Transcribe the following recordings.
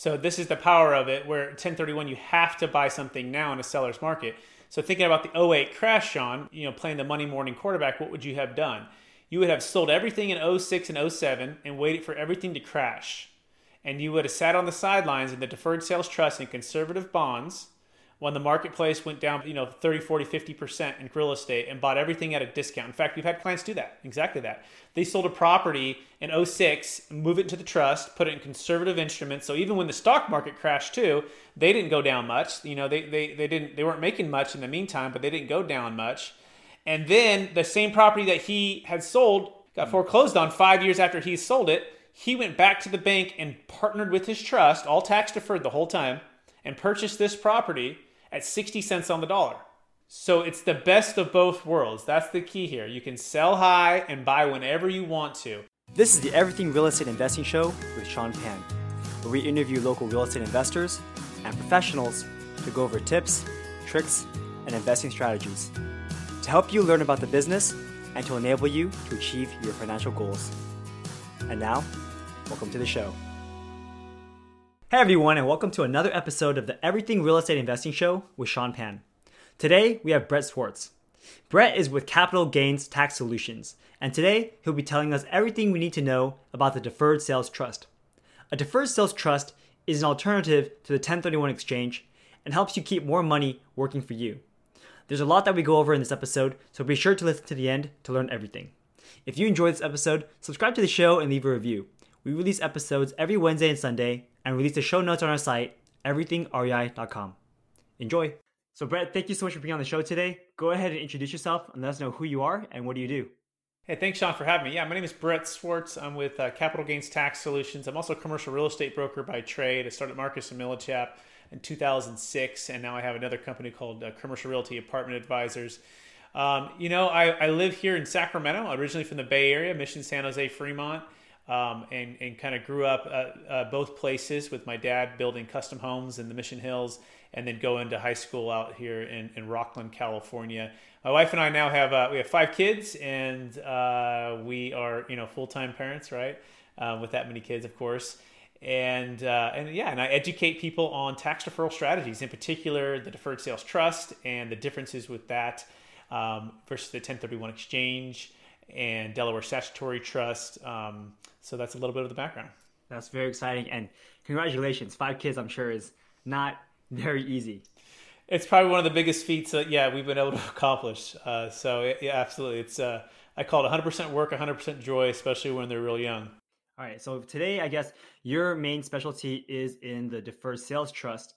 So this is the power of it where 1031 you have to buy something now in a seller's market. So thinking about the 08 crash, Sean, you know, playing the money morning quarterback, what would you have done? You would have sold everything in 06 and 07 and waited for everything to crash. And you would have sat on the sidelines in the deferred sales trust and conservative bonds when the marketplace went down, you know, 30, 40, 50% in real estate and bought everything at a discount. In fact, we've had clients do that, exactly that. They sold a property in 06, move it into the trust, put it in conservative instruments. So even when the stock market crashed too, they didn't go down much. You know, they, they, they didn't, they weren't making much in the meantime, but they didn't go down much. And then the same property that he had sold got foreclosed on five years after he sold it. He went back to the bank and partnered with his trust, all tax deferred the whole time, and purchased this property at 60 cents on the dollar. So it's the best of both worlds. That's the key here. You can sell high and buy whenever you want to. This is the Everything Real Estate Investing Show with Sean Pan, where we interview local real estate investors and professionals to go over tips, tricks, and investing strategies to help you learn about the business and to enable you to achieve your financial goals. And now, welcome to the show. Hey everyone, and welcome to another episode of the Everything Real Estate Investing Show with Sean Pan. Today, we have Brett Swartz. Brett is with Capital Gains Tax Solutions, and today he'll be telling us everything we need to know about the Deferred Sales Trust. A deferred sales trust is an alternative to the 1031 exchange and helps you keep more money working for you. There's a lot that we go over in this episode, so be sure to listen to the end to learn everything. If you enjoyed this episode, subscribe to the show and leave a review. We release episodes every Wednesday and Sunday and release the show notes on our site, everythingrei.com. Enjoy! So, Brett, thank you so much for being on the show today. Go ahead and introduce yourself and let us know who you are and what do you do. Hey, thanks, Sean, for having me. Yeah, my name is Brett Swartz. I'm with uh, Capital Gains Tax Solutions. I'm also a commercial real estate broker by trade. I started Marcus and Millichap in 2006, and now I have another company called uh, Commercial Realty Apartment Advisors. Um, you know, I, I live here in Sacramento, originally from the Bay Area, Mission, San Jose, Fremont um, and, and kind of grew up uh, uh, both places with my dad building custom homes in the Mission Hills and then go into high school out here in, in Rocklin, California. My wife and I now have uh, we have five kids and uh, we are you know full time parents, right? Uh, with that many kids, of course. And uh, and yeah, and I educate people on tax deferral strategies, in particular the deferred sales trust and the differences with that um, versus the 1031 exchange and Delaware Statutory Trust. Um, so that's a little bit of the background. That's very exciting. And congratulations. Five kids, I'm sure, is not very easy. It's probably one of the biggest feats that, yeah, we've been able to accomplish. Uh, so, yeah, absolutely. It's, uh, I call it 100% work, 100% joy, especially when they're real young. All right. So, today, I guess your main specialty is in the deferred sales trust.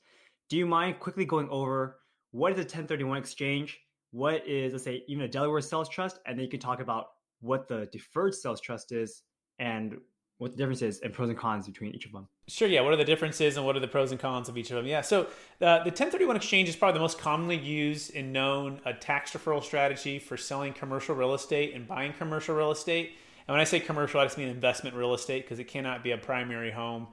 Do you mind quickly going over what is a 1031 exchange? What is, let's say, even a Delaware sales trust? And then you can talk about what the deferred sales trust is and what the difference is and pros and cons between each of them. Sure, yeah. What are the differences and what are the pros and cons of each of them? Yeah. So uh, the 1031 exchange is probably the most commonly used and known uh, tax deferral strategy for selling commercial real estate and buying commercial real estate. And when I say commercial, I just mean investment real estate because it cannot be a primary home.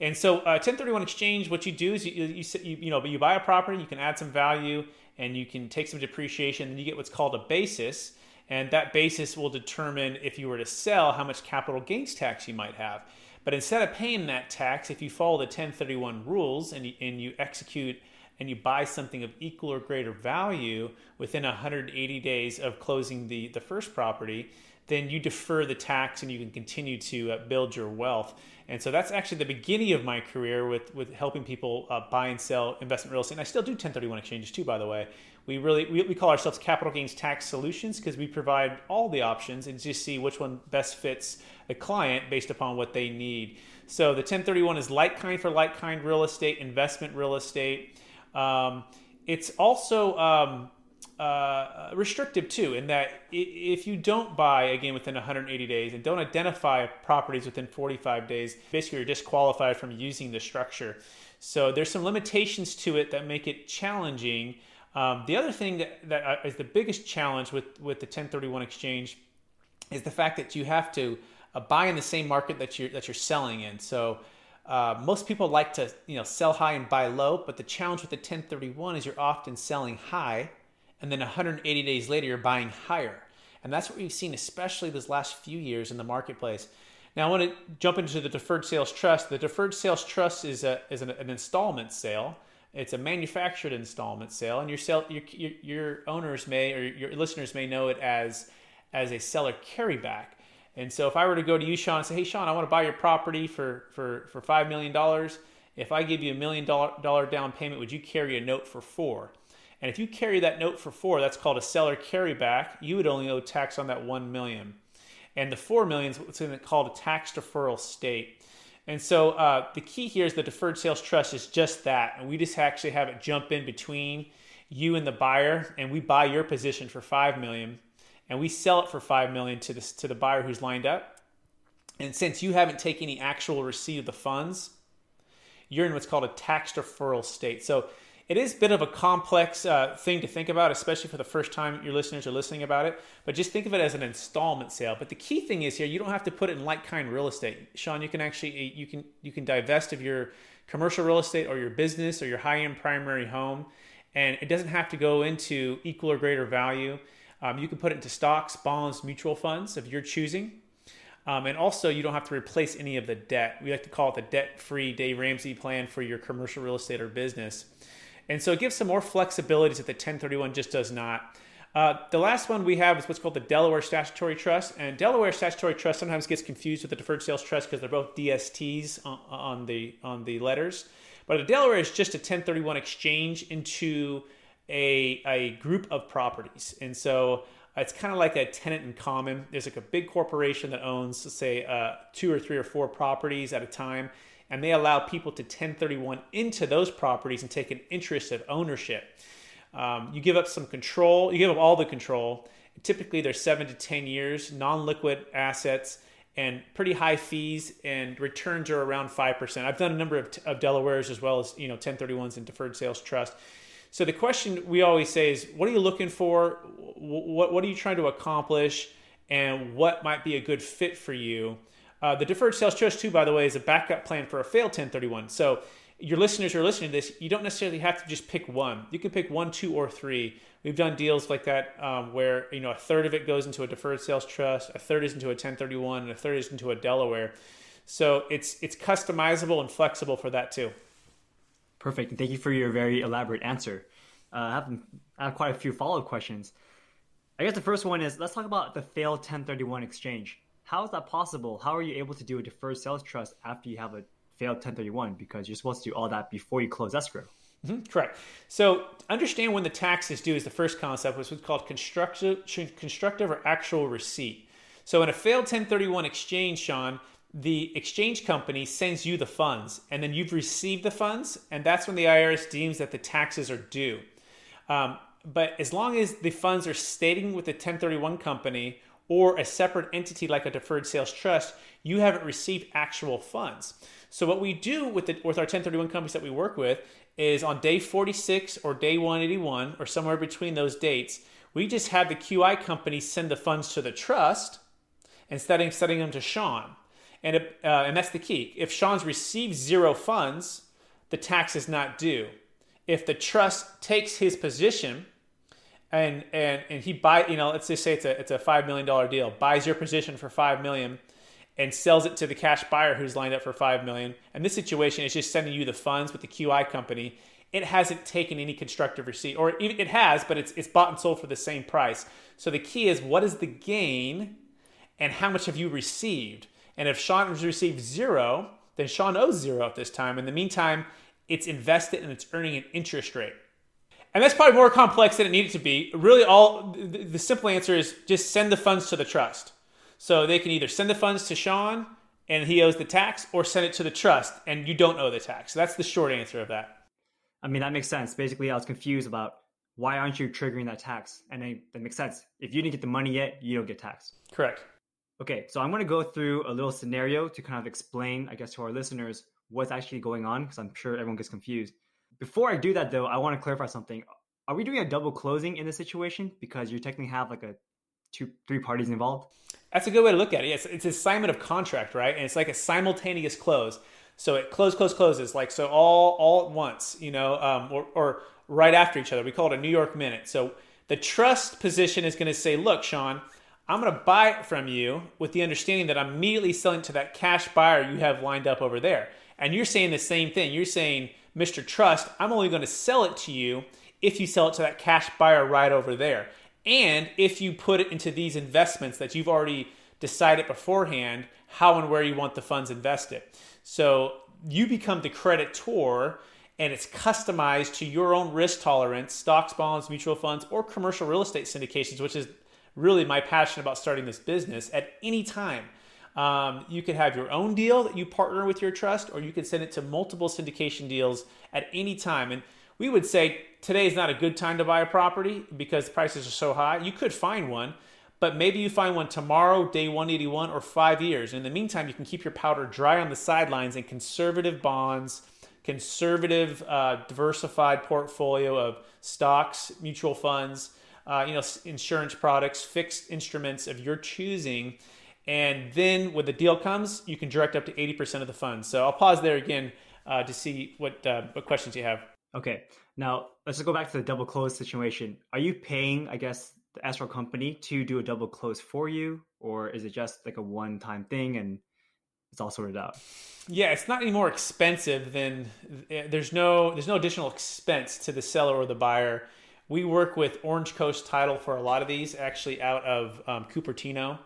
And so, uh, 1031 exchange, what you do is you, you, you, you know you buy a property, you can add some value, and you can take some depreciation, and you get what's called a basis and that basis will determine if you were to sell how much capital gains tax you might have. But instead of paying that tax, if you follow the 1031 rules and you, and you execute and you buy something of equal or greater value within 180 days of closing the, the first property, then you defer the tax and you can continue to uh, build your wealth. And so that's actually the beginning of my career with, with helping people uh, buy and sell investment real estate. And I still do 1031 exchanges too, by the way. We really we, we call ourselves capital gains tax solutions because we provide all the options and just see which one best fits the client based upon what they need. So the 1031 is like kind for like kind real estate, investment real estate. Um, it's also um, uh, restrictive too, in that if you don't buy again within 180 days and don't identify properties within 45 days, basically you're disqualified from using the structure. So there's some limitations to it that make it challenging. Um, the other thing that, that uh, the biggest challenge with, with the 1031 exchange is the fact that you have to uh, buy in the same market that you're that you're selling in. So uh, most people like to you know sell high and buy low, but the challenge with the 1031 is you're often selling high, and then 180 days later you're buying higher, and that's what we've seen, especially this last few years in the marketplace. Now I want to jump into the deferred sales trust. The deferred sales trust is a is an, an installment sale. It's a manufactured installment sale, and your sale your, your, your owners may or your listeners may know it as as a seller carryback. And so if I were to go to you, Sean, and say, "Hey, Sean, I want to buy your property for for for five million dollars," if I give you a million dollar down payment, would you carry a note for four? And if you carry that note for four, that's called a seller carryback. You would only owe tax on that one million, and the four million is what's called a tax deferral state. And so uh, the key here is the deferred sales trust is just that, and we just actually have it jump in between you and the buyer, and we buy your position for five million, and we sell it for five million to the to the buyer who's lined up. And since you haven't taken any actual receipt of the funds, you're in what's called a tax deferral state. So it is a bit of a complex uh, thing to think about, especially for the first time your listeners are listening about it. But just think of it as an installment sale. But the key thing is here, you don't have to put it in like kind real estate. Sean, you can actually you can you can divest of your commercial real estate or your business or your high end primary home, and it doesn't have to go into equal or greater value. Um, you can put it into stocks, bonds, mutual funds of your choosing. Um, and also, you don't have to replace any of the debt. We like to call it the debt free Dave Ramsey plan for your commercial real estate or business. And so it gives some more flexibilities that the 1031 just does not. Uh, the last one we have is what's called the Delaware Statutory Trust. And Delaware Statutory Trust sometimes gets confused with the Deferred Sales Trust because they're both DSTs on, on, the, on the letters. But a Delaware is just a 1031 exchange into a, a group of properties. And so it's kind of like a tenant in common. There's like a big corporation that owns, let's say, uh, two or three or four properties at a time, and they allow people to 1031 into those properties and take an interest of ownership. Um, you give up some control, you give up all the control. Typically, they're seven to 10 years, non liquid assets, and pretty high fees, and returns are around 5%. I've done a number of, of Delawares as well as you know 1031s and deferred sales trust so the question we always say is, what are you looking for? What, what are you trying to accomplish? And what might be a good fit for you? Uh, the deferred sales trust, too, by the way, is a backup plan for a failed 1031. So your listeners are listening to this, you don't necessarily have to just pick one. You can pick one, two, or three. We've done deals like that um, where you know a third of it goes into a deferred sales trust, a third is into a 1031, and a third is into a Delaware. So it's it's customizable and flexible for that too. Perfect. And thank you for your very elaborate answer. Uh, I, have, I have quite a few follow up questions. I guess the first one is let's talk about the failed 1031 exchange. How is that possible? How are you able to do a deferred sales trust after you have a failed 1031? Because you're supposed to do all that before you close escrow. Mm-hmm, correct. So understand when the tax is due is the first concept, which is called constructive, constructive or actual receipt. So in a failed 1031 exchange, Sean, the exchange company sends you the funds and then you've received the funds and that's when the irs deems that the taxes are due um, but as long as the funds are stating with the 1031 company or a separate entity like a deferred sales trust you haven't received actual funds so what we do with, the, with our 1031 companies that we work with is on day 46 or day 181 or somewhere between those dates we just have the qi company send the funds to the trust instead of sending them to sean and, uh, and that's the key. If Sean's received zero funds, the tax is not due. If the trust takes his position and, and, and he buy, you know, let's just say it's a, it's a $5 million deal, buys your position for 5 million and sells it to the cash buyer who's lined up for 5 million. And this situation is just sending you the funds with the QI company. It hasn't taken any constructive receipt, or even it has, but it's, it's bought and sold for the same price. So the key is what is the gain and how much have you received? And if Sean has received zero, then Sean owes zero at this time. In the meantime, it's invested and it's earning an interest rate. And that's probably more complex than it needed to be. Really, all the simple answer is just send the funds to the trust. So they can either send the funds to Sean and he owes the tax, or send it to the trust and you don't owe the tax. So that's the short answer of that. I mean, that makes sense. Basically, I was confused about why aren't you triggering that tax? And that makes sense. If you didn't get the money yet, you don't get taxed. Correct. Okay, so I'm going to go through a little scenario to kind of explain, I guess, to our listeners what's actually going on because I'm sure everyone gets confused. Before I do that, though, I want to clarify something. Are we doing a double closing in this situation because you technically have like a two, three parties involved? That's a good way to look at it. It's, it's assignment of contract, right? And it's like a simultaneous close. So it close, close, closes like so all all at once, you know, um, or, or right after each other. We call it a New York minute. So the trust position is going to say, look, Sean, I'm going to buy it from you with the understanding that I'm immediately selling to that cash buyer you have lined up over there. And you're saying the same thing. You're saying, Mr. Trust, I'm only going to sell it to you if you sell it to that cash buyer right over there. And if you put it into these investments that you've already decided beforehand how and where you want the funds invested. So you become the creditor and it's customized to your own risk tolerance, stocks, bonds, mutual funds, or commercial real estate syndications, which is really my passion about starting this business at any time. Um, you can have your own deal that you partner with your trust, or you can send it to multiple syndication deals at any time. And we would say today is not a good time to buy a property because prices are so high. You could find one, but maybe you find one tomorrow, day 181, or five years. In the meantime, you can keep your powder dry on the sidelines and conservative bonds, conservative, uh, diversified portfolio of stocks, mutual funds, uh, you know, insurance products, fixed instruments of your choosing. And then when the deal comes, you can direct up to 80% of the funds. So I'll pause there again uh, to see what, uh, what questions you have. Okay. Now let's just go back to the double close situation. Are you paying, I guess, the escrow company to do a double close for you, or is it just like a one time thing and it's all sorted out? Yeah, it's not any more expensive than eh, there's no there's no additional expense to the seller or the buyer we work with Orange Coast Title for a lot of these, actually out of um, Cupertino,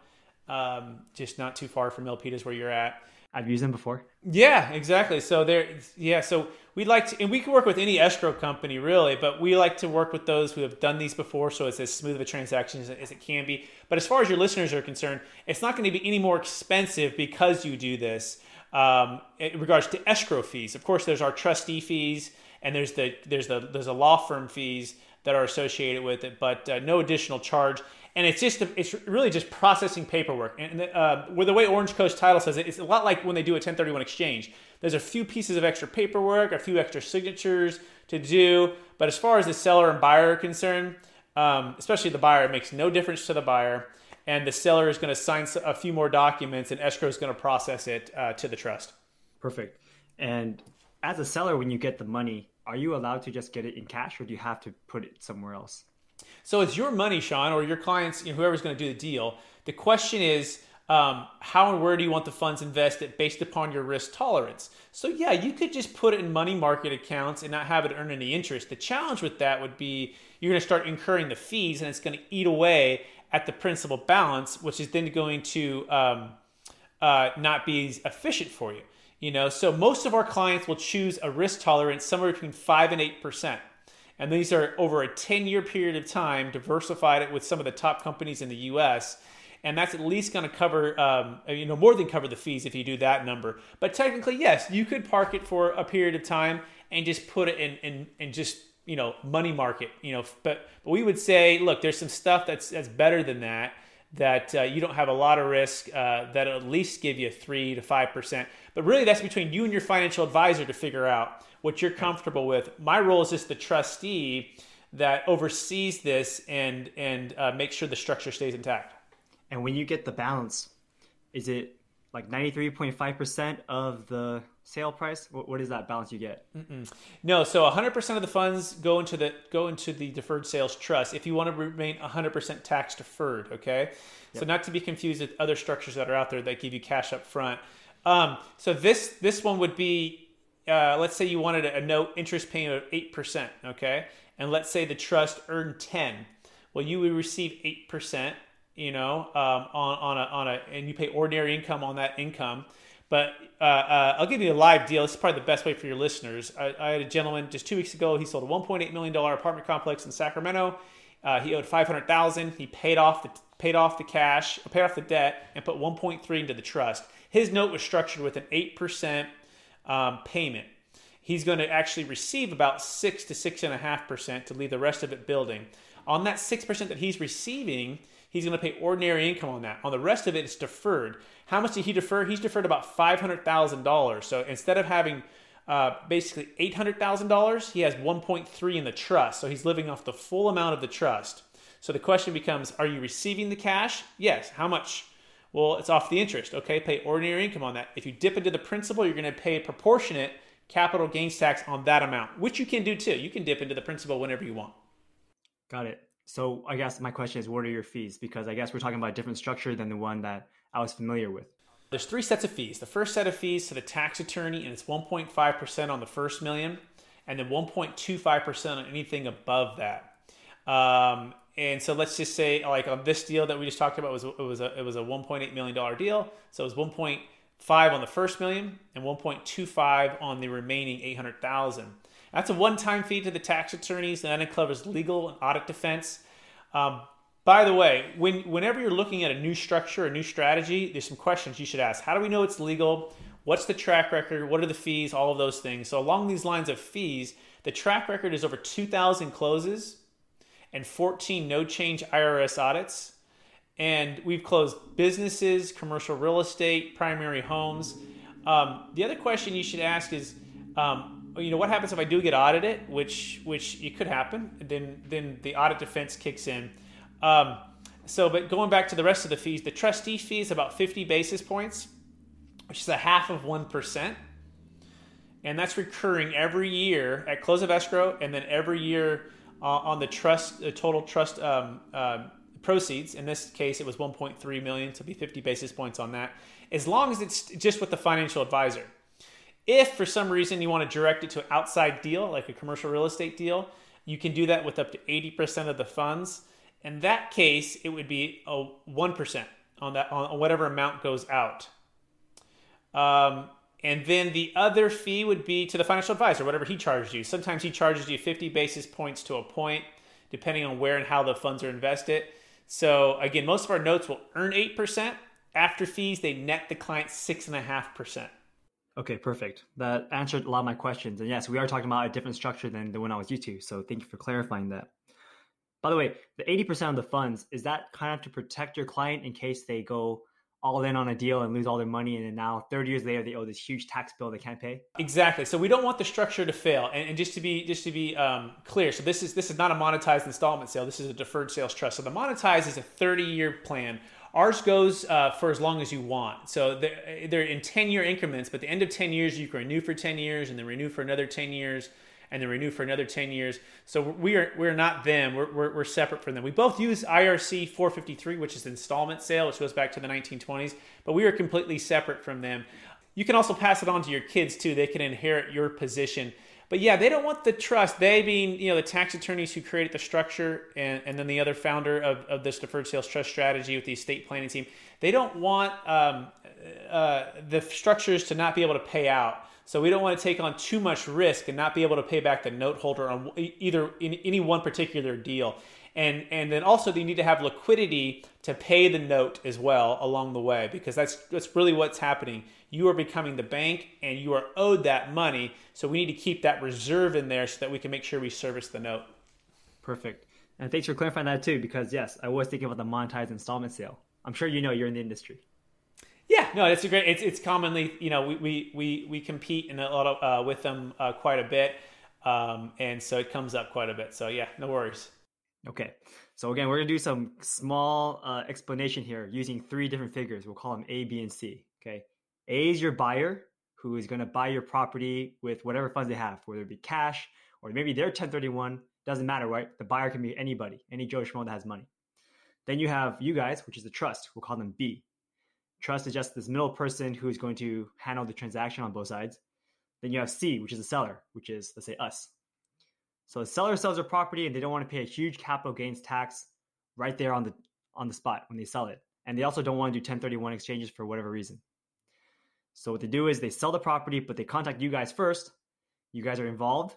um, just not too far from Milpitas where you're at. I've used them before. Yeah, exactly. So there, yeah. So we'd like to, and we can work with any escrow company really, but we like to work with those who have done these before, so it's as smooth of a transaction as, as it can be. But as far as your listeners are concerned, it's not going to be any more expensive because you do this. Um, in regards to escrow fees, of course, there's our trustee fees, and there's the there's the there's a law firm fees that are associated with it, but uh, no additional charge. And it's just it's really just processing paperwork. And uh, the way Orange Coast Title says it, it's a lot like when they do a 1031 exchange. There's a few pieces of extra paperwork, a few extra signatures to do, but as far as the seller and buyer are concerned, um, especially the buyer, it makes no difference to the buyer. And the seller is going to sign a few more documents, and escrow is going to process it uh, to the trust. Perfect. And as a seller, when you get the money, are you allowed to just get it in cash or do you have to put it somewhere else? So it's your money, Sean, or your clients, you know, whoever's going to do the deal. The question is, um, how and where do you want the funds invested based upon your risk tolerance? So yeah, you could just put it in money market accounts and not have it earn any interest. The challenge with that would be you're going to start incurring the fees, and it's going to eat away at the principal balance, which is then going to um, uh, not be efficient for you. You know, so most of our clients will choose a risk tolerance somewhere between five and eight percent. And these are over a 10 year period of time, diversified it with some of the top companies in the US. And that's at least going to cover, um, you know, more than cover the fees if you do that number. But technically, yes, you could park it for a period of time and just put it in, in, in just, you know, money market, you know. But, but we would say, look, there's some stuff that's, that's better than that that uh, you don't have a lot of risk uh, that at least give you three to five percent. But really, that's between you and your financial advisor to figure out what you're comfortable with. My role is just the trustee that oversees this and and uh, makes sure the structure stays intact. And when you get the balance, is it like ninety three point five percent of the sale price? What, what is that balance you get? Mm-mm. No, so 100% of the funds go into the go into the deferred sales trust. If you want to remain 100% tax deferred, okay. Yep. So not to be confused with other structures that are out there that give you cash up front. Um, so this this one would be, uh, let's say you wanted a note interest payment of eight percent, okay, and let's say the trust earned 10. Well, you would receive eight percent, you know, um, on on a on a, and you pay ordinary income on that income. But uh, uh, I'll give you a live deal. This is probably the best way for your listeners. I, I had a gentleman just two weeks ago. He sold a 1.8 million dollar apartment complex in Sacramento. Uh, he owed 500,000. He paid off the paid off the cash, paid off the debt, and put 1.3 into the trust. His note was structured with an eight percent um, payment. He's going to actually receive about six to six and a half percent to leave the rest of it building. On that six percent that he's receiving, he's going to pay ordinary income on that. On the rest of it, it's deferred. How much did he defer? He's deferred about $500,000. So instead of having uh, basically $800,000, he has 1.3 in the trust. So he's living off the full amount of the trust. So the question becomes, are you receiving the cash? Yes. How much? Well, it's off the interest. Okay, pay ordinary income on that. If you dip into the principal, you're going to pay proportionate capital gains tax on that amount, which you can do too. You can dip into the principal whenever you want. Got it. So I guess my question is, what are your fees? Because I guess we're talking about a different structure than the one that I was familiar with. There's three sets of fees. The first set of fees to the tax attorney, and it's 1.5% on the first million, and then 1.25% on anything above that. Um, and so let's just say, like on this deal that we just talked about, was it was a it was a 1.8 million dollar deal. So it was 1.5 on the first million and 1.25 on the remaining 800,000. That's a one-time fee to the tax attorneys, and that covers legal and audit defense. Um, by the way, when, whenever you're looking at a new structure, a new strategy, there's some questions you should ask. How do we know it's legal? What's the track record? What are the fees? All of those things. So along these lines of fees, the track record is over 2,000 closes and 14 no change IRS audits. And we've closed businesses, commercial real estate, primary homes. Um, the other question you should ask is, um, you know what happens if I do get audited, which which it could happen. Then then the audit defense kicks in. Um, so, but going back to the rest of the fees, the trustee fee is about 50 basis points, which is a half of one percent, and that's recurring every year at close of escrow, and then every year uh, on the trust, the total trust um, uh, proceeds. In this case, it was 1.3 million, so be 50 basis points on that. As long as it's just with the financial advisor. If for some reason you want to direct it to an outside deal, like a commercial real estate deal, you can do that with up to 80% of the funds. In that case, it would be a 1% on that on whatever amount goes out. Um, and then the other fee would be to the financial advisor, whatever he charges you. Sometimes he charges you 50 basis points to a point, depending on where and how the funds are invested. So again, most of our notes will earn 8%. After fees, they net the client 6.5%. Okay, perfect. That answered a lot of my questions. And yes, we are talking about a different structure than the one I was used to. So thank you for clarifying that. By the way, the 80% of the funds, is that kind of to protect your client in case they go all in on a deal and lose all their money and then now 30 years later they owe this huge tax bill they can't pay? Exactly. So we don't want the structure to fail. And, and just to be just to be um, clear so this is this is not a monetized installment sale. This is a deferred sales trust. So the monetized is a 30 year plan. Ours goes uh, for as long as you want. So they're, they're in 10 year increments, but the end of 10 years, you can renew for 10 years and then renew for another 10 years and then renew for another 10 years. So we are, we're not them. We're, we're, we're separate from them. We both use IRC 453, which is installment sale, which goes back to the 1920s, but we are completely separate from them. You can also pass it on to your kids too. They can inherit your position but yeah, they don't want the trust. They being, you know, the tax attorneys who created the structure and, and then the other founder of, of this deferred sales trust strategy with the estate planning team, they don't want um, uh, the structures to not be able to pay out. So we don't want to take on too much risk and not be able to pay back the note holder on either in any one particular deal. And, and then also they need to have liquidity to pay the note as well along the way because that's that's really what's happening you are becoming the bank and you are owed that money. So we need to keep that reserve in there so that we can make sure we service the note. Perfect. And thanks for clarifying that too, because yes, I was thinking about the monetized installment sale. I'm sure you know you're in the industry. Yeah, no, it's a great. It's it's commonly you know we we we, we compete in a lot of uh, with them uh, quite a bit, um, and so it comes up quite a bit. So yeah, no worries. Okay, so again, we're gonna do some small uh, explanation here using three different figures. We'll call them A, B, and C. Okay, a is your buyer who is to buy your property with whatever funds they have, whether it be cash or maybe they're 1031. Doesn't matter, right? The buyer can be anybody, any Joe Schmo that has money. Then you have you guys, which is the trust. We'll call them B. Trust is just this middle person who is going to handle the transaction on both sides. Then you have C, which is the seller, which is let's say us. So the seller sells their property and they don't want to pay a huge capital gains tax right there on the on the spot when they sell it. And they also don't want to do 1031 exchanges for whatever reason. So what they do is they sell the property, but they contact you guys first. You guys are involved.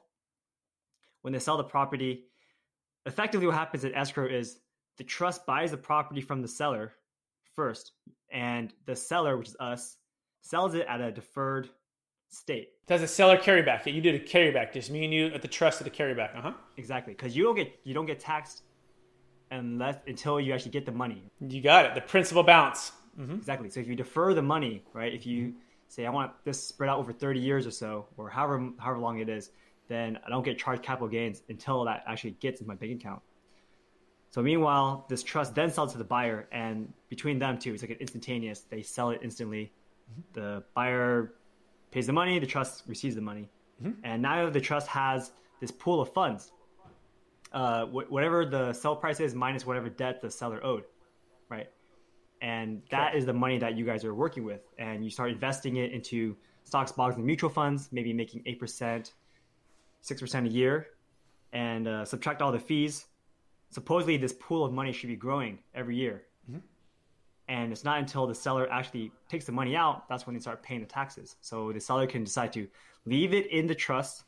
When they sell the property, effectively what happens at escrow is the trust buys the property from the seller first, and the seller, which is us, sells it at a deferred state. Does a seller carryback? You did a carryback, just me and you at the trust of the carryback. Uh huh. Exactly, because you don't get you don't get taxed unless until you actually get the money. You got it. The principal balance. Mm-hmm. Exactly. So if you defer the money, right? If you say I want this spread out over 30 years or so, or however however long it is, then I don't get charged capital gains until that actually gets in my bank account. So meanwhile, this trust then sells to the buyer, and between them two, it's like an instantaneous. They sell it instantly. Mm-hmm. The buyer pays the money, the trust receives the money, mm-hmm. and now the trust has this pool of funds. uh, wh- whatever the sell price is minus whatever debt the seller owed, right? And that is the money that you guys are working with, and you start investing it into stocks, bonds, and mutual funds, maybe making eight percent, six percent a year, and uh, subtract all the fees. Supposedly, this pool of money should be growing every year. Mm-hmm. And it's not until the seller actually takes the money out that's when they start paying the taxes. So the seller can decide to leave it in the trust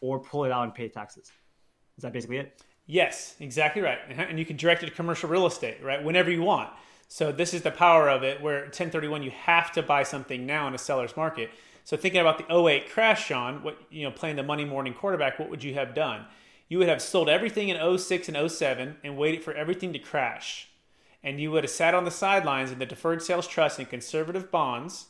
or pull it out and pay taxes. Is that basically it? Yes, exactly right. Uh-huh, and you can direct it to commercial real estate, right? Whenever you want. So this is the power of it where 1031 you have to buy something now in a seller's market. So thinking about the 08 crash, Sean, what you know, playing the money morning quarterback, what would you have done? You would have sold everything in 06 and 07 and waited for everything to crash. And you would have sat on the sidelines in the deferred sales trust and conservative bonds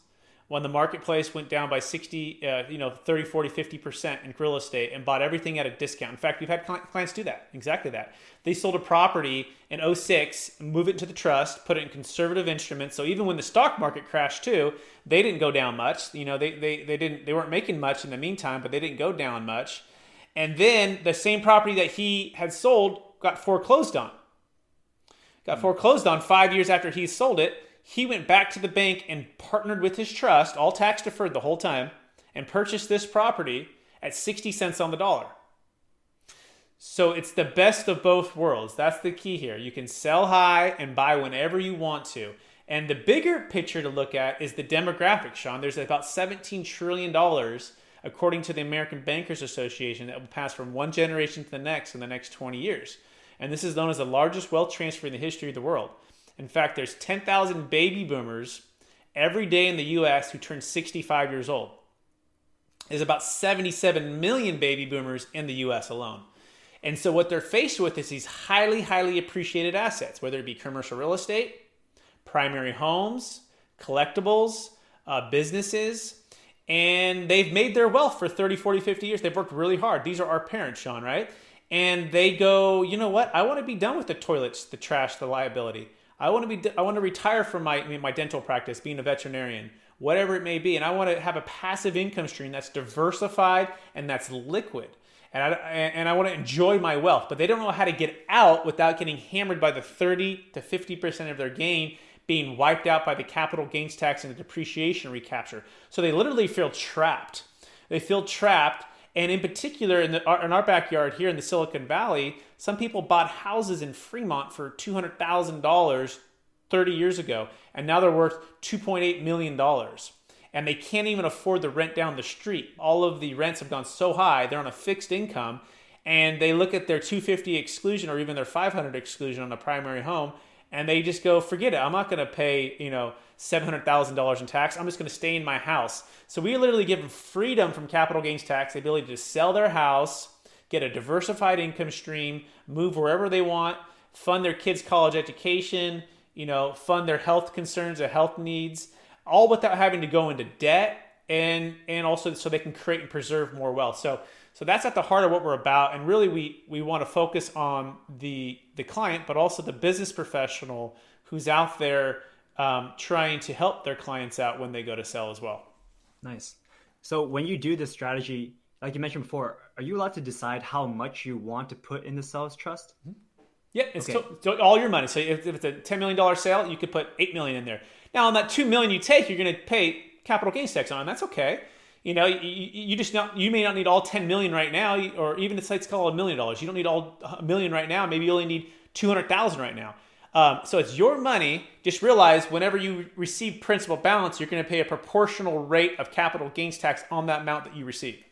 when the marketplace went down by 60 uh, you know 30 40 50% in real estate and bought everything at a discount. In fact we've had clients do that exactly that. They sold a property in 06 move it into the trust put it in conservative instruments. So even when the stock market crashed too they didn't go down much. You know they, they, they didn't they weren't making much in the meantime but they didn't go down much and then the same property that he had sold got foreclosed on got hmm. foreclosed on five years after he sold it. He went back to the bank and partnered with his trust, all tax deferred the whole time, and purchased this property at 60 cents on the dollar. So it's the best of both worlds. That's the key here. You can sell high and buy whenever you want to. And the bigger picture to look at is the demographics, Sean. There's about $17 trillion, according to the American Bankers Association, that will pass from one generation to the next in the next 20 years and this is known as the largest wealth transfer in the history of the world. In fact, there's 10,000 baby boomers every day in the US who turn 65 years old. There's about 77 million baby boomers in the US alone. And so what they're faced with is these highly, highly appreciated assets, whether it be commercial real estate, primary homes, collectibles, uh, businesses, and they've made their wealth for 30, 40, 50 years. They've worked really hard. These are our parents, Sean, right? and they go, you know what? I want to be done with the toilets, the trash, the liability. I want to be. I want to retire from my my dental practice, being a veterinarian, whatever it may be, and I want to have a passive income stream that's diversified and that's liquid. And I, and I want to enjoy my wealth, but they don't know how to get out without getting hammered by the 30 to 50% of their gain being wiped out by the capital gains tax and the depreciation recapture. So they literally feel trapped. They feel trapped and in particular, in, the, in our backyard here in the Silicon Valley, some people bought houses in Fremont for $200,000 30 years ago, and now they're worth $2.8 million. And they can't even afford the rent down the street. All of the rents have gone so high, they're on a fixed income, and they look at their 250 exclusion or even their 500 exclusion on a primary home, and they just go, forget it. I'm not going to pay, you know, $700,000 in tax. I'm just going to stay in my house. So we literally give them freedom from capital gains tax, the ability to sell their house, get a diversified income stream, move wherever they want, fund their kids' college education, you know, fund their health concerns, their health needs, all without having to go into debt and and also so they can create and preserve more wealth. So so that's at the heart of what we're about and really we we want to focus on the the client but also the business professional who's out there um, trying to help their clients out when they go to sell as well. Nice. So when you do this strategy, like you mentioned before, are you allowed to decide how much you want to put in the sales trust? Mm-hmm. Yeah, it's okay. to, to all your money. So if, if, it's a ten million dollar sale, you could put eight million in there. Now on that two million you take, you're going to pay capital gains tax on, that's okay. You know, you, you just not, you may not need all ten million right now, or even the site's called a million dollars. You don't need all a million right now. Maybe you only need two hundred thousand right now. Um, so it's your money. Just realize whenever you receive principal balance, you're going to pay a proportional rate of capital gains tax on that amount that you receive.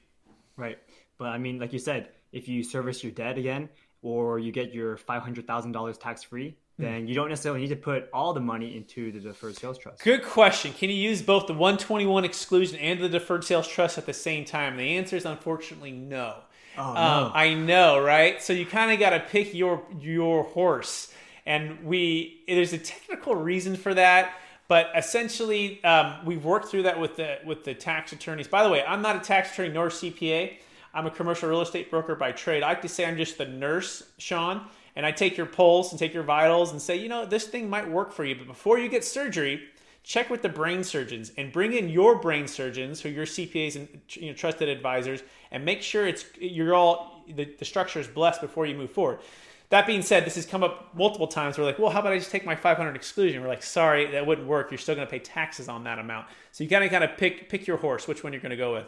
Right. But I mean, like you said, if you service your debt again, or you get your $500,000 tax free. Then you don't necessarily need to put all the money into the deferred sales trust. Good question. Can you use both the 121 exclusion and the deferred sales trust at the same time? The answer is unfortunately no. Oh, no. Um, I know, right? So you kind of got to pick your your horse and we there's a technical reason for that but essentially um, we've worked through that with the with the tax attorneys by the way i'm not a tax attorney nor cpa i'm a commercial real estate broker by trade i like to say i'm just the nurse sean and i take your pulse and take your vitals and say you know this thing might work for you but before you get surgery check with the brain surgeons and bring in your brain surgeons who are your cpas and you know, trusted advisors and make sure it's you're all the, the structure is blessed before you move forward. That being said, this has come up multiple times. We're like, well, how about I just take my 500 exclusion? We're like, sorry, that wouldn't work. You're still going to pay taxes on that amount. So you got to kind of pick pick your horse, which one you're going to go with.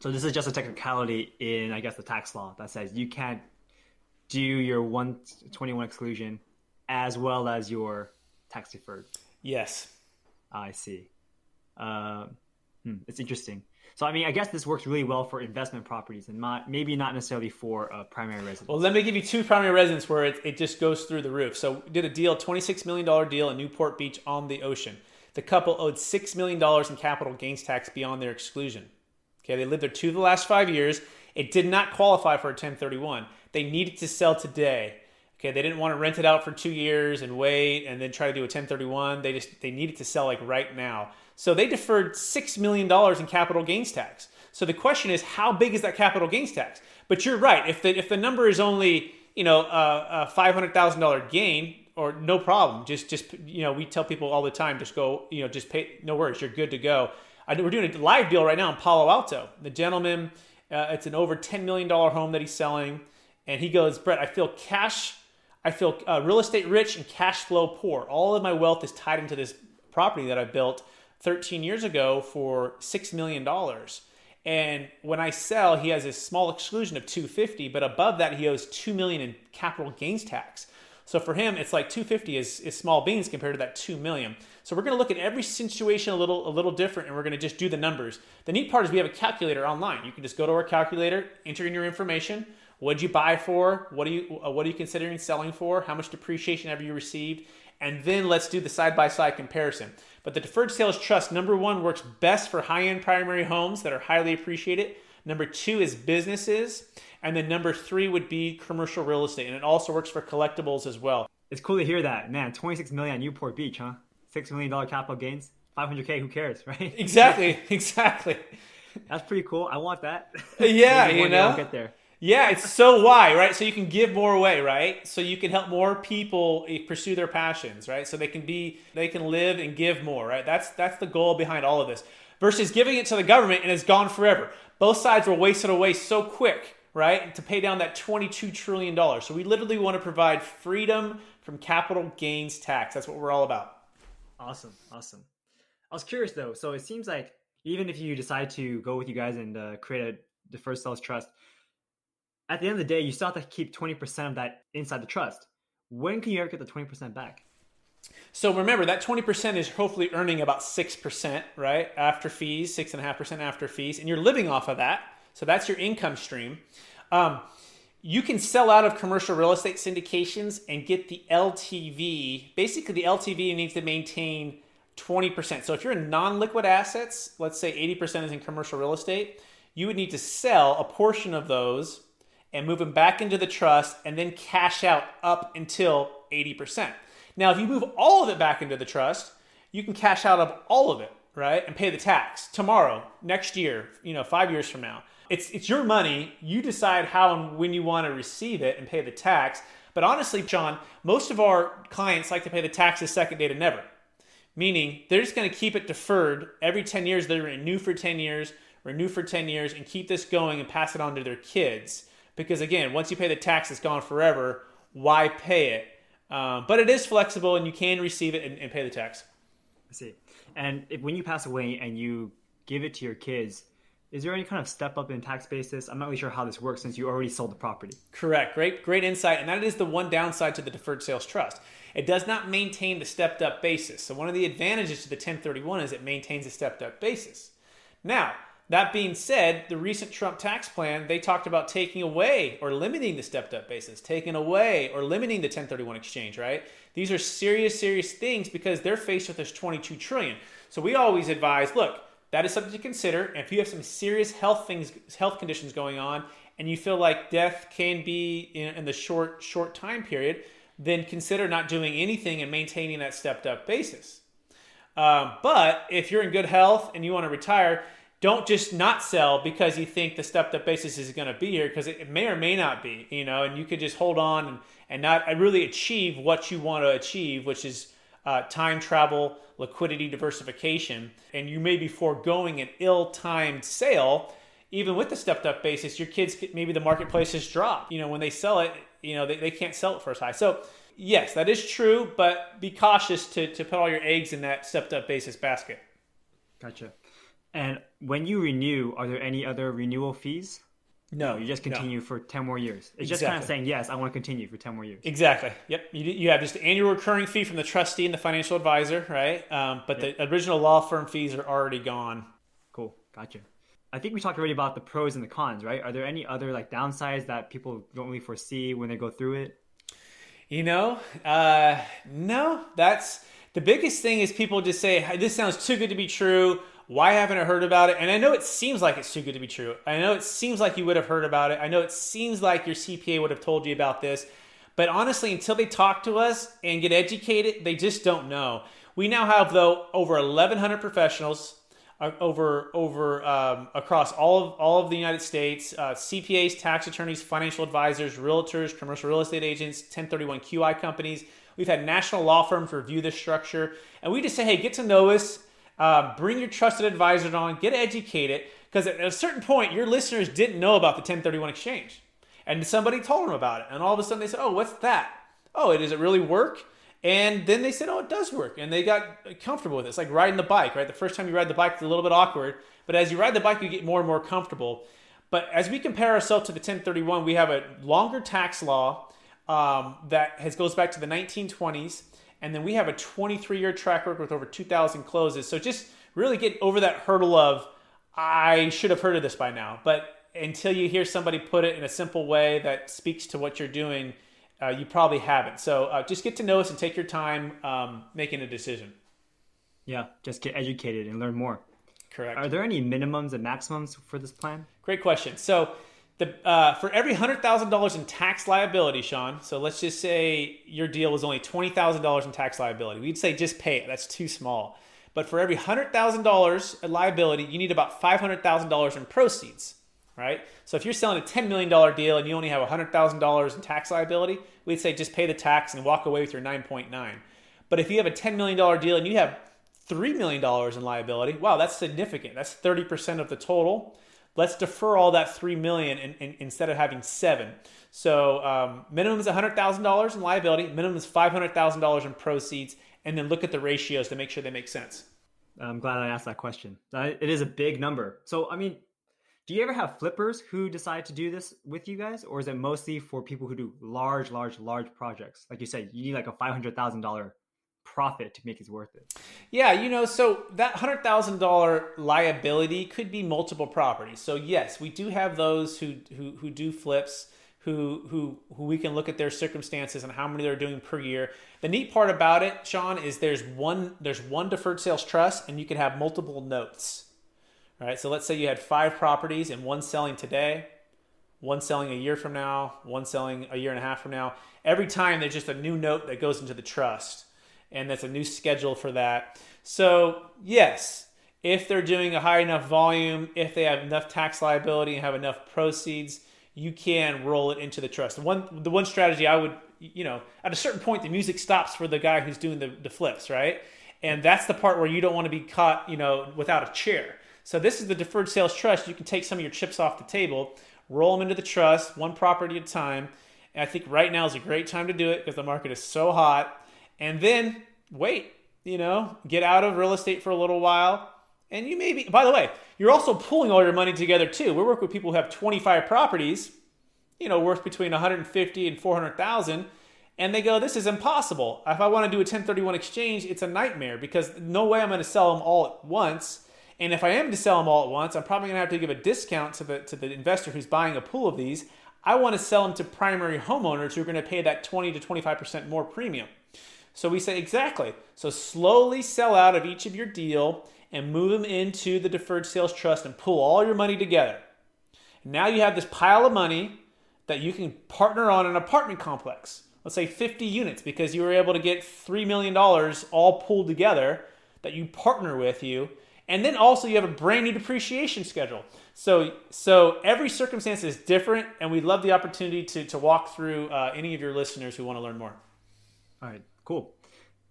So this is just a technicality in, I guess, the tax law that says you can't do your 121 exclusion as well as your tax deferred. Yes. I see. Uh, hmm, it's interesting. So, I mean, I guess this works really well for investment properties and not, maybe not necessarily for uh, primary residence. Well, let me give you two primary residents where it, it just goes through the roof. So, we did a deal, $26 million deal in Newport Beach on the ocean. The couple owed $6 million in capital gains tax beyond their exclusion. Okay, they lived there two of the last five years. It did not qualify for a 1031. They needed to sell today. Okay, they didn't want to rent it out for two years and wait and then try to do a 1031. They just they needed to sell like right now. So they deferred $6 million in capital gains tax. So the question is, how big is that capital gains tax? But you're right. If the, if the number is only, you know, a, a $500,000 gain, or no problem, just, just, you know, we tell people all the time, just go, you know, just pay, no worries, you're good to go. I, we're doing a live deal right now in Palo Alto. The gentleman, uh, it's an over $10 million home that he's selling. And he goes, Brett, I feel cash, I feel uh, real estate rich and cash flow poor. All of my wealth is tied into this property that I built 13 years ago for $6 million. And when I sell, he has a small exclusion of 250, but above that he owes 2 million in capital gains tax. So for him, it's like 250 is, is small beans compared to that 2 million. So we're going to look at every situation a little a little different, and we're going to just do the numbers. The neat part is we have a calculator online. You can just go to our calculator, enter in your information. What did you buy for? What are you uh, what are you considering selling for? How much depreciation have you received? And then let's do the side by side comparison. But the deferred sales trust, number one, works best for high end primary homes that are highly appreciated. Number two is businesses. And then number three would be commercial real estate. And it also works for collectibles as well. It's cool to hear that. Man, 26 million on Newport Beach, huh? $6 million capital gains, 500K, who cares, right? Exactly, exactly. That's pretty cool. I want that. Yeah, you know. get there. Yeah, it's so why, right? So you can give more away, right? So you can help more people pursue their passions, right? So they can be they can live and give more, right? That's that's the goal behind all of this. Versus giving it to the government and it's gone forever. Both sides were wasted away so quick, right? To pay down that 22 trillion dollars. So we literally want to provide freedom from capital gains tax. That's what we're all about. Awesome. Awesome. I was curious though. So it seems like even if you decide to go with you guys and uh, create a deferred sales trust, at the end of the day, you still have to keep 20% of that inside the trust. When can you ever get the 20% back? So remember that 20% is hopefully earning about 6%, right? After fees, 6.5% after fees, and you're living off of that. So that's your income stream. Um, you can sell out of commercial real estate syndications and get the LTV. Basically, the LTV needs to maintain 20%. So if you're in non liquid assets, let's say 80% is in commercial real estate, you would need to sell a portion of those and move them back into the trust and then cash out up until 80%. Now, if you move all of it back into the trust, you can cash out of all of it, right? And pay the tax tomorrow, next year, you know, 5 years from now. It's it's your money. You decide how and when you want to receive it and pay the tax. But honestly, John, most of our clients like to pay the taxes second day to never. Meaning, they're just going to keep it deferred every 10 years. They renew for 10 years, renew for 10 years, and keep this going and pass it on to their kids because again, once you pay the tax, it's gone forever. Why pay it? Um, but it is flexible, and you can receive it and, and pay the tax. I see. And if, when you pass away and you give it to your kids, is there any kind of step up in tax basis? I'm not really sure how this works since you already sold the property. Correct. Great, great insight. And that is the one downside to the deferred sales trust. It does not maintain the stepped up basis. So one of the advantages to the 1031 is it maintains a stepped up basis. Now, that being said, the recent Trump tax plan, they talked about taking away or limiting the stepped up basis, taking away or limiting the 1031 exchange, right? These are serious, serious things because they're faced with this 22 trillion. So we always advise, look, that is something to consider. And if you have some serious health things, health conditions going on, and you feel like death can be in, in the short, short time period, then consider not doing anything and maintaining that stepped up basis. Um, but if you're in good health and you want to retire, don't just not sell because you think the stepped up basis is going to be here because it may or may not be, you know, and you could just hold on and, and not really achieve what you want to achieve, which is uh, time travel, liquidity diversification, and you may be foregoing an ill timed sale even with the stepped up basis, your kids maybe the marketplace has dropped. You know, when they sell it, you know they, they can't sell it for as high. So yes, that is true, but be cautious to to put all your eggs in that stepped up basis basket. Gotcha. And when you renew, are there any other renewal fees? No, you just continue no. for 10 more years. It's exactly. just kind of saying, yes, I want to continue for 10 more years. Exactly. Yep. You, you have just an annual recurring fee from the trustee and the financial advisor, right? Um, but yep. the original law firm fees are already gone. Cool. Gotcha. I think we talked already about the pros and the cons, right? Are there any other like downsides that people don't really foresee when they go through it? You know, uh, no, that's the biggest thing is people just say, this sounds too good to be true why haven't I heard about it? And I know it seems like it's too good to be true. I know it seems like you would have heard about it. I know it seems like your CPA would have told you about this. But honestly, until they talk to us and get educated, they just don't know. We now have though over 1,100 professionals uh, over over um, across all of all of the United States, uh, CPAs, tax attorneys, financial advisors, realtors, commercial real estate agents, 1031 QI companies. We've had national law firms review this structure, and we just say, hey, get to know us uh, bring your trusted advisors on, get educated, because at a certain point, your listeners didn't know about the 1031 exchange. And somebody told them about it. And all of a sudden they said, oh, what's that? Oh, does it really work? And then they said, oh, it does work. And they got comfortable with it. It's like riding the bike, right? The first time you ride the bike, it's a little bit awkward. But as you ride the bike, you get more and more comfortable. But as we compare ourselves to the 1031, we have a longer tax law um, that has goes back to the 1920s. And then we have a 23 year track record with over 2,000 closes. So just really get over that hurdle of, I should have heard of this by now. But until you hear somebody put it in a simple way that speaks to what you're doing, uh, you probably haven't. So uh, just get to know us and take your time um, making a decision. Yeah, just get educated and learn more. Correct. Are there any minimums and maximums for this plan? Great question. So the, uh, for every $100,000 in tax liability, Sean, so let's just say your deal was only $20,000 in tax liability. We'd say just pay it. That's too small. But for every $100,000 in liability, you need about $500,000 in proceeds, right? So if you're selling a $10 million deal and you only have $100,000 in tax liability, we'd say just pay the tax and walk away with your 9.9. But if you have a $10 million deal and you have $3 million in liability, wow, that's significant. That's 30% of the total let's defer all that three million in, in, instead of having seven. So um, minimum is hundred thousand dollars in liability, minimum is five hundred thousand dollars in proceeds, and then look at the ratios to make sure they make sense. I'm glad I asked that question. It is a big number. So I mean, do you ever have flippers who decide to do this with you guys, or is it mostly for people who do large, large, large projects? Like you said, you need like a five hundred thousand dollar profit to make it worth it. Yeah, you know, so that hundred thousand dollar liability could be multiple properties. So yes, we do have those who who who do flips. Who, who who we can look at their circumstances and how many they're doing per year. The neat part about it, Sean, is there's one there's one deferred sales trust, and you can have multiple notes. All right, so let's say you had five properties and one selling today, one selling a year from now, one selling a year and a half from now. Every time there's just a new note that goes into the trust and that's a new schedule for that. So, yes, if they're doing a high enough volume, if they have enough tax liability and have enough proceeds, you can roll it into the trust. The one, the one strategy I would, you know, at a certain point, the music stops for the guy who's doing the, the flips, right? And that's the part where you don't want to be caught, you know, without a chair. So this is the deferred sales trust. You can take some of your chips off the table, roll them into the trust, one property at a time. And I think right now is a great time to do it because the market is so hot and then wait, you know, get out of real estate for a little while. And you maybe, by the way, you're also pulling all your money together too. We work with people who have 25 properties, you know, worth between 150 and 400,000. And they go, this is impossible. If I want to do a 1031 exchange, it's a nightmare because no way I'm going to sell them all at once. And if I am to sell them all at once, I'm probably going to have to give a discount to the, to the investor who's buying a pool of these. I want to sell them to primary homeowners who are going to pay that 20 to 25% more premium. So we say exactly. So slowly sell out of each of your deal and move them into the deferred sales trust and pull all your money together. Now you have this pile of money that you can partner on an apartment complex. Let's say 50 units because you were able to get $3 million all pulled together that you partner with you. And then also you have a brand new depreciation schedule. So, so every circumstance is different, and we'd love the opportunity to, to walk through uh, any of your listeners who want to learn more. All right. Cool.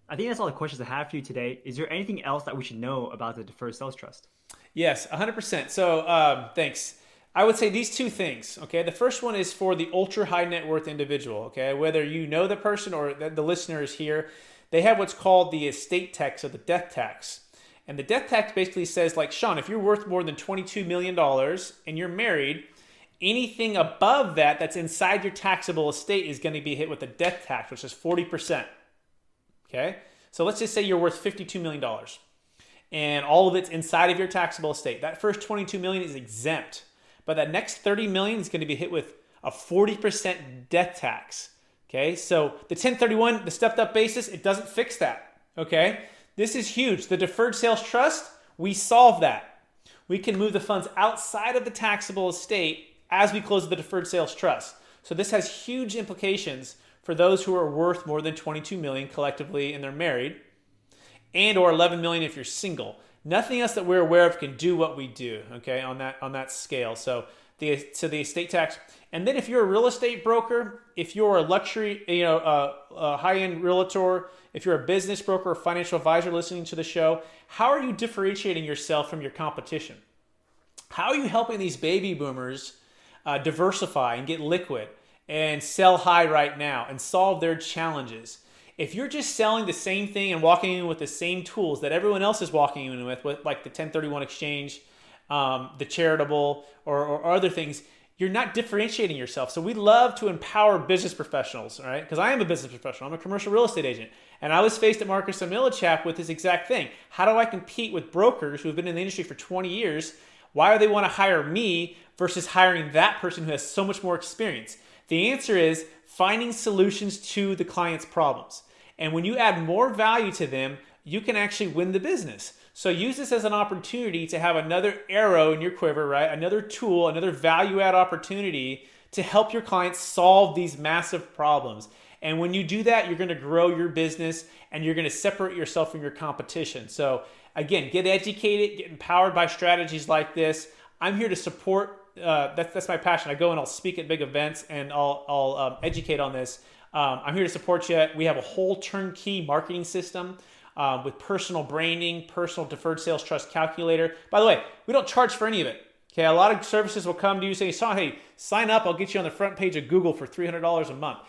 I think that's all the questions I have for you today. Is there anything else that we should know about the deferred sales trust? Yes, 100%. So um, thanks. I would say these two things. Okay, the first one is for the ultra high net worth individual. Okay, whether you know the person or the, the listener is here, they have what's called the estate tax or the death tax. And the death tax basically says, like Sean, if you're worth more than $22 million and you're married, anything above that that's inside your taxable estate is going to be hit with a death tax, which is 40%. Okay? So let's just say you're worth $52 million and all of it's inside of your taxable estate. That first 22 million is exempt, but that next 30 million is going to be hit with a 40% death tax. Okay? So the 1031, the stepped up basis, it doesn't fix that. Okay? This is huge. The deferred sales trust, we solve that. We can move the funds outside of the taxable estate as we close the deferred sales trust. So this has huge implications for those who are worth more than 22 million collectively and they're married and or 11 million if you're single. Nothing else that we're aware of can do what we do, okay, on that on that scale. So the so the estate tax and then if you're a real estate broker, if you're a luxury, you know, uh, a high-end realtor, if you're a business broker or financial advisor listening to the show, how are you differentiating yourself from your competition? How are you helping these baby boomers uh, diversify and get liquid and sell high right now and solve their challenges. If you're just selling the same thing and walking in with the same tools that everyone else is walking in with, with like the 1031 exchange, um, the charitable, or, or other things, you're not differentiating yourself. So we love to empower business professionals, right? Because I am a business professional. I'm a commercial real estate agent. And I was faced at Marcus and Millichap with this exact thing. How do I compete with brokers who have been in the industry for 20 years why do they want to hire me versus hiring that person who has so much more experience? The answer is finding solutions to the client's problems. And when you add more value to them, you can actually win the business. So use this as an opportunity to have another arrow in your quiver, right? Another tool, another value add opportunity to help your clients solve these massive problems. And when you do that, you're going to grow your business and you're going to separate yourself from your competition. So Again, get educated, get empowered by strategies like this. I'm here to support. Uh, that's that's my passion. I go and I'll speak at big events and I'll I'll um, educate on this. Um, I'm here to support you. We have a whole turnkey marketing system um, with personal branding, personal deferred sales trust calculator. By the way, we don't charge for any of it. Okay, a lot of services will come to you say, "Hey, sign up. I'll get you on the front page of Google for $300 a month."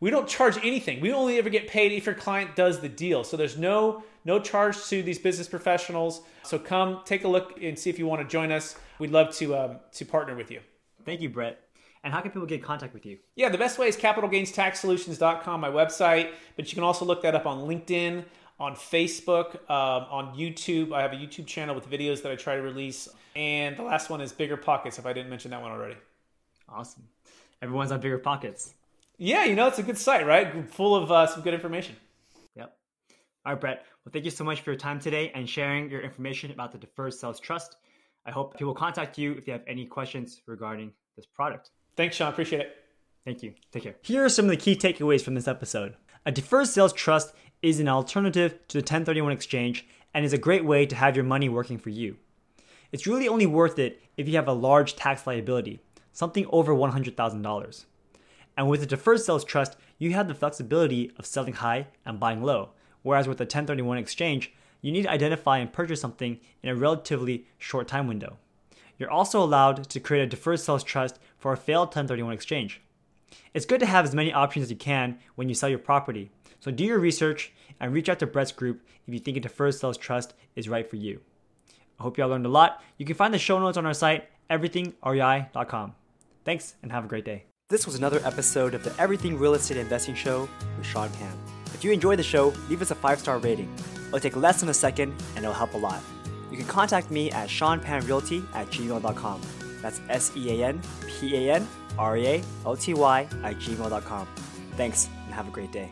We don't charge anything. We only ever get paid if your client does the deal. So there's no no charge to these business professionals. So come take a look and see if you want to join us. We'd love to um, to partner with you. Thank you, Brett. And how can people get in contact with you? Yeah, the best way is capitalgainstaxsolutions.com, my website. But you can also look that up on LinkedIn, on Facebook, um, on YouTube. I have a YouTube channel with videos that I try to release. And the last one is Bigger Pockets, if I didn't mention that one already. Awesome. Everyone's on Bigger Pockets. Yeah, you know, it's a good site, right? Full of uh, some good information. Yep. All right, Brett. Well, thank you so much for your time today and sharing your information about the Deferred Sales Trust. I hope people contact you if they have any questions regarding this product. Thanks, Sean. Appreciate it. Thank you. Take care. Here are some of the key takeaways from this episode. A deferred sales trust is an alternative to the 1031 exchange and is a great way to have your money working for you. It's really only worth it if you have a large tax liability, something over $100,000. And with a deferred sales trust, you have the flexibility of selling high and buying low. Whereas with a 1031 exchange, you need to identify and purchase something in a relatively short time window. You're also allowed to create a deferred sales trust for a failed 1031 exchange. It's good to have as many options as you can when you sell your property. So do your research and reach out to Brett's group if you think a deferred sales trust is right for you. I hope you all learned a lot. You can find the show notes on our site, everythingrei.com. Thanks and have a great day. This was another episode of the Everything Real Estate Investing Show with Sean Pan. If you enjoyed the show, leave us a five star rating. It'll take less than a second and it'll help a lot. You can contact me at seanpanrealty at gmail.com. That's S E A N P A N R E A L T Y at gmail.com. Thanks and have a great day.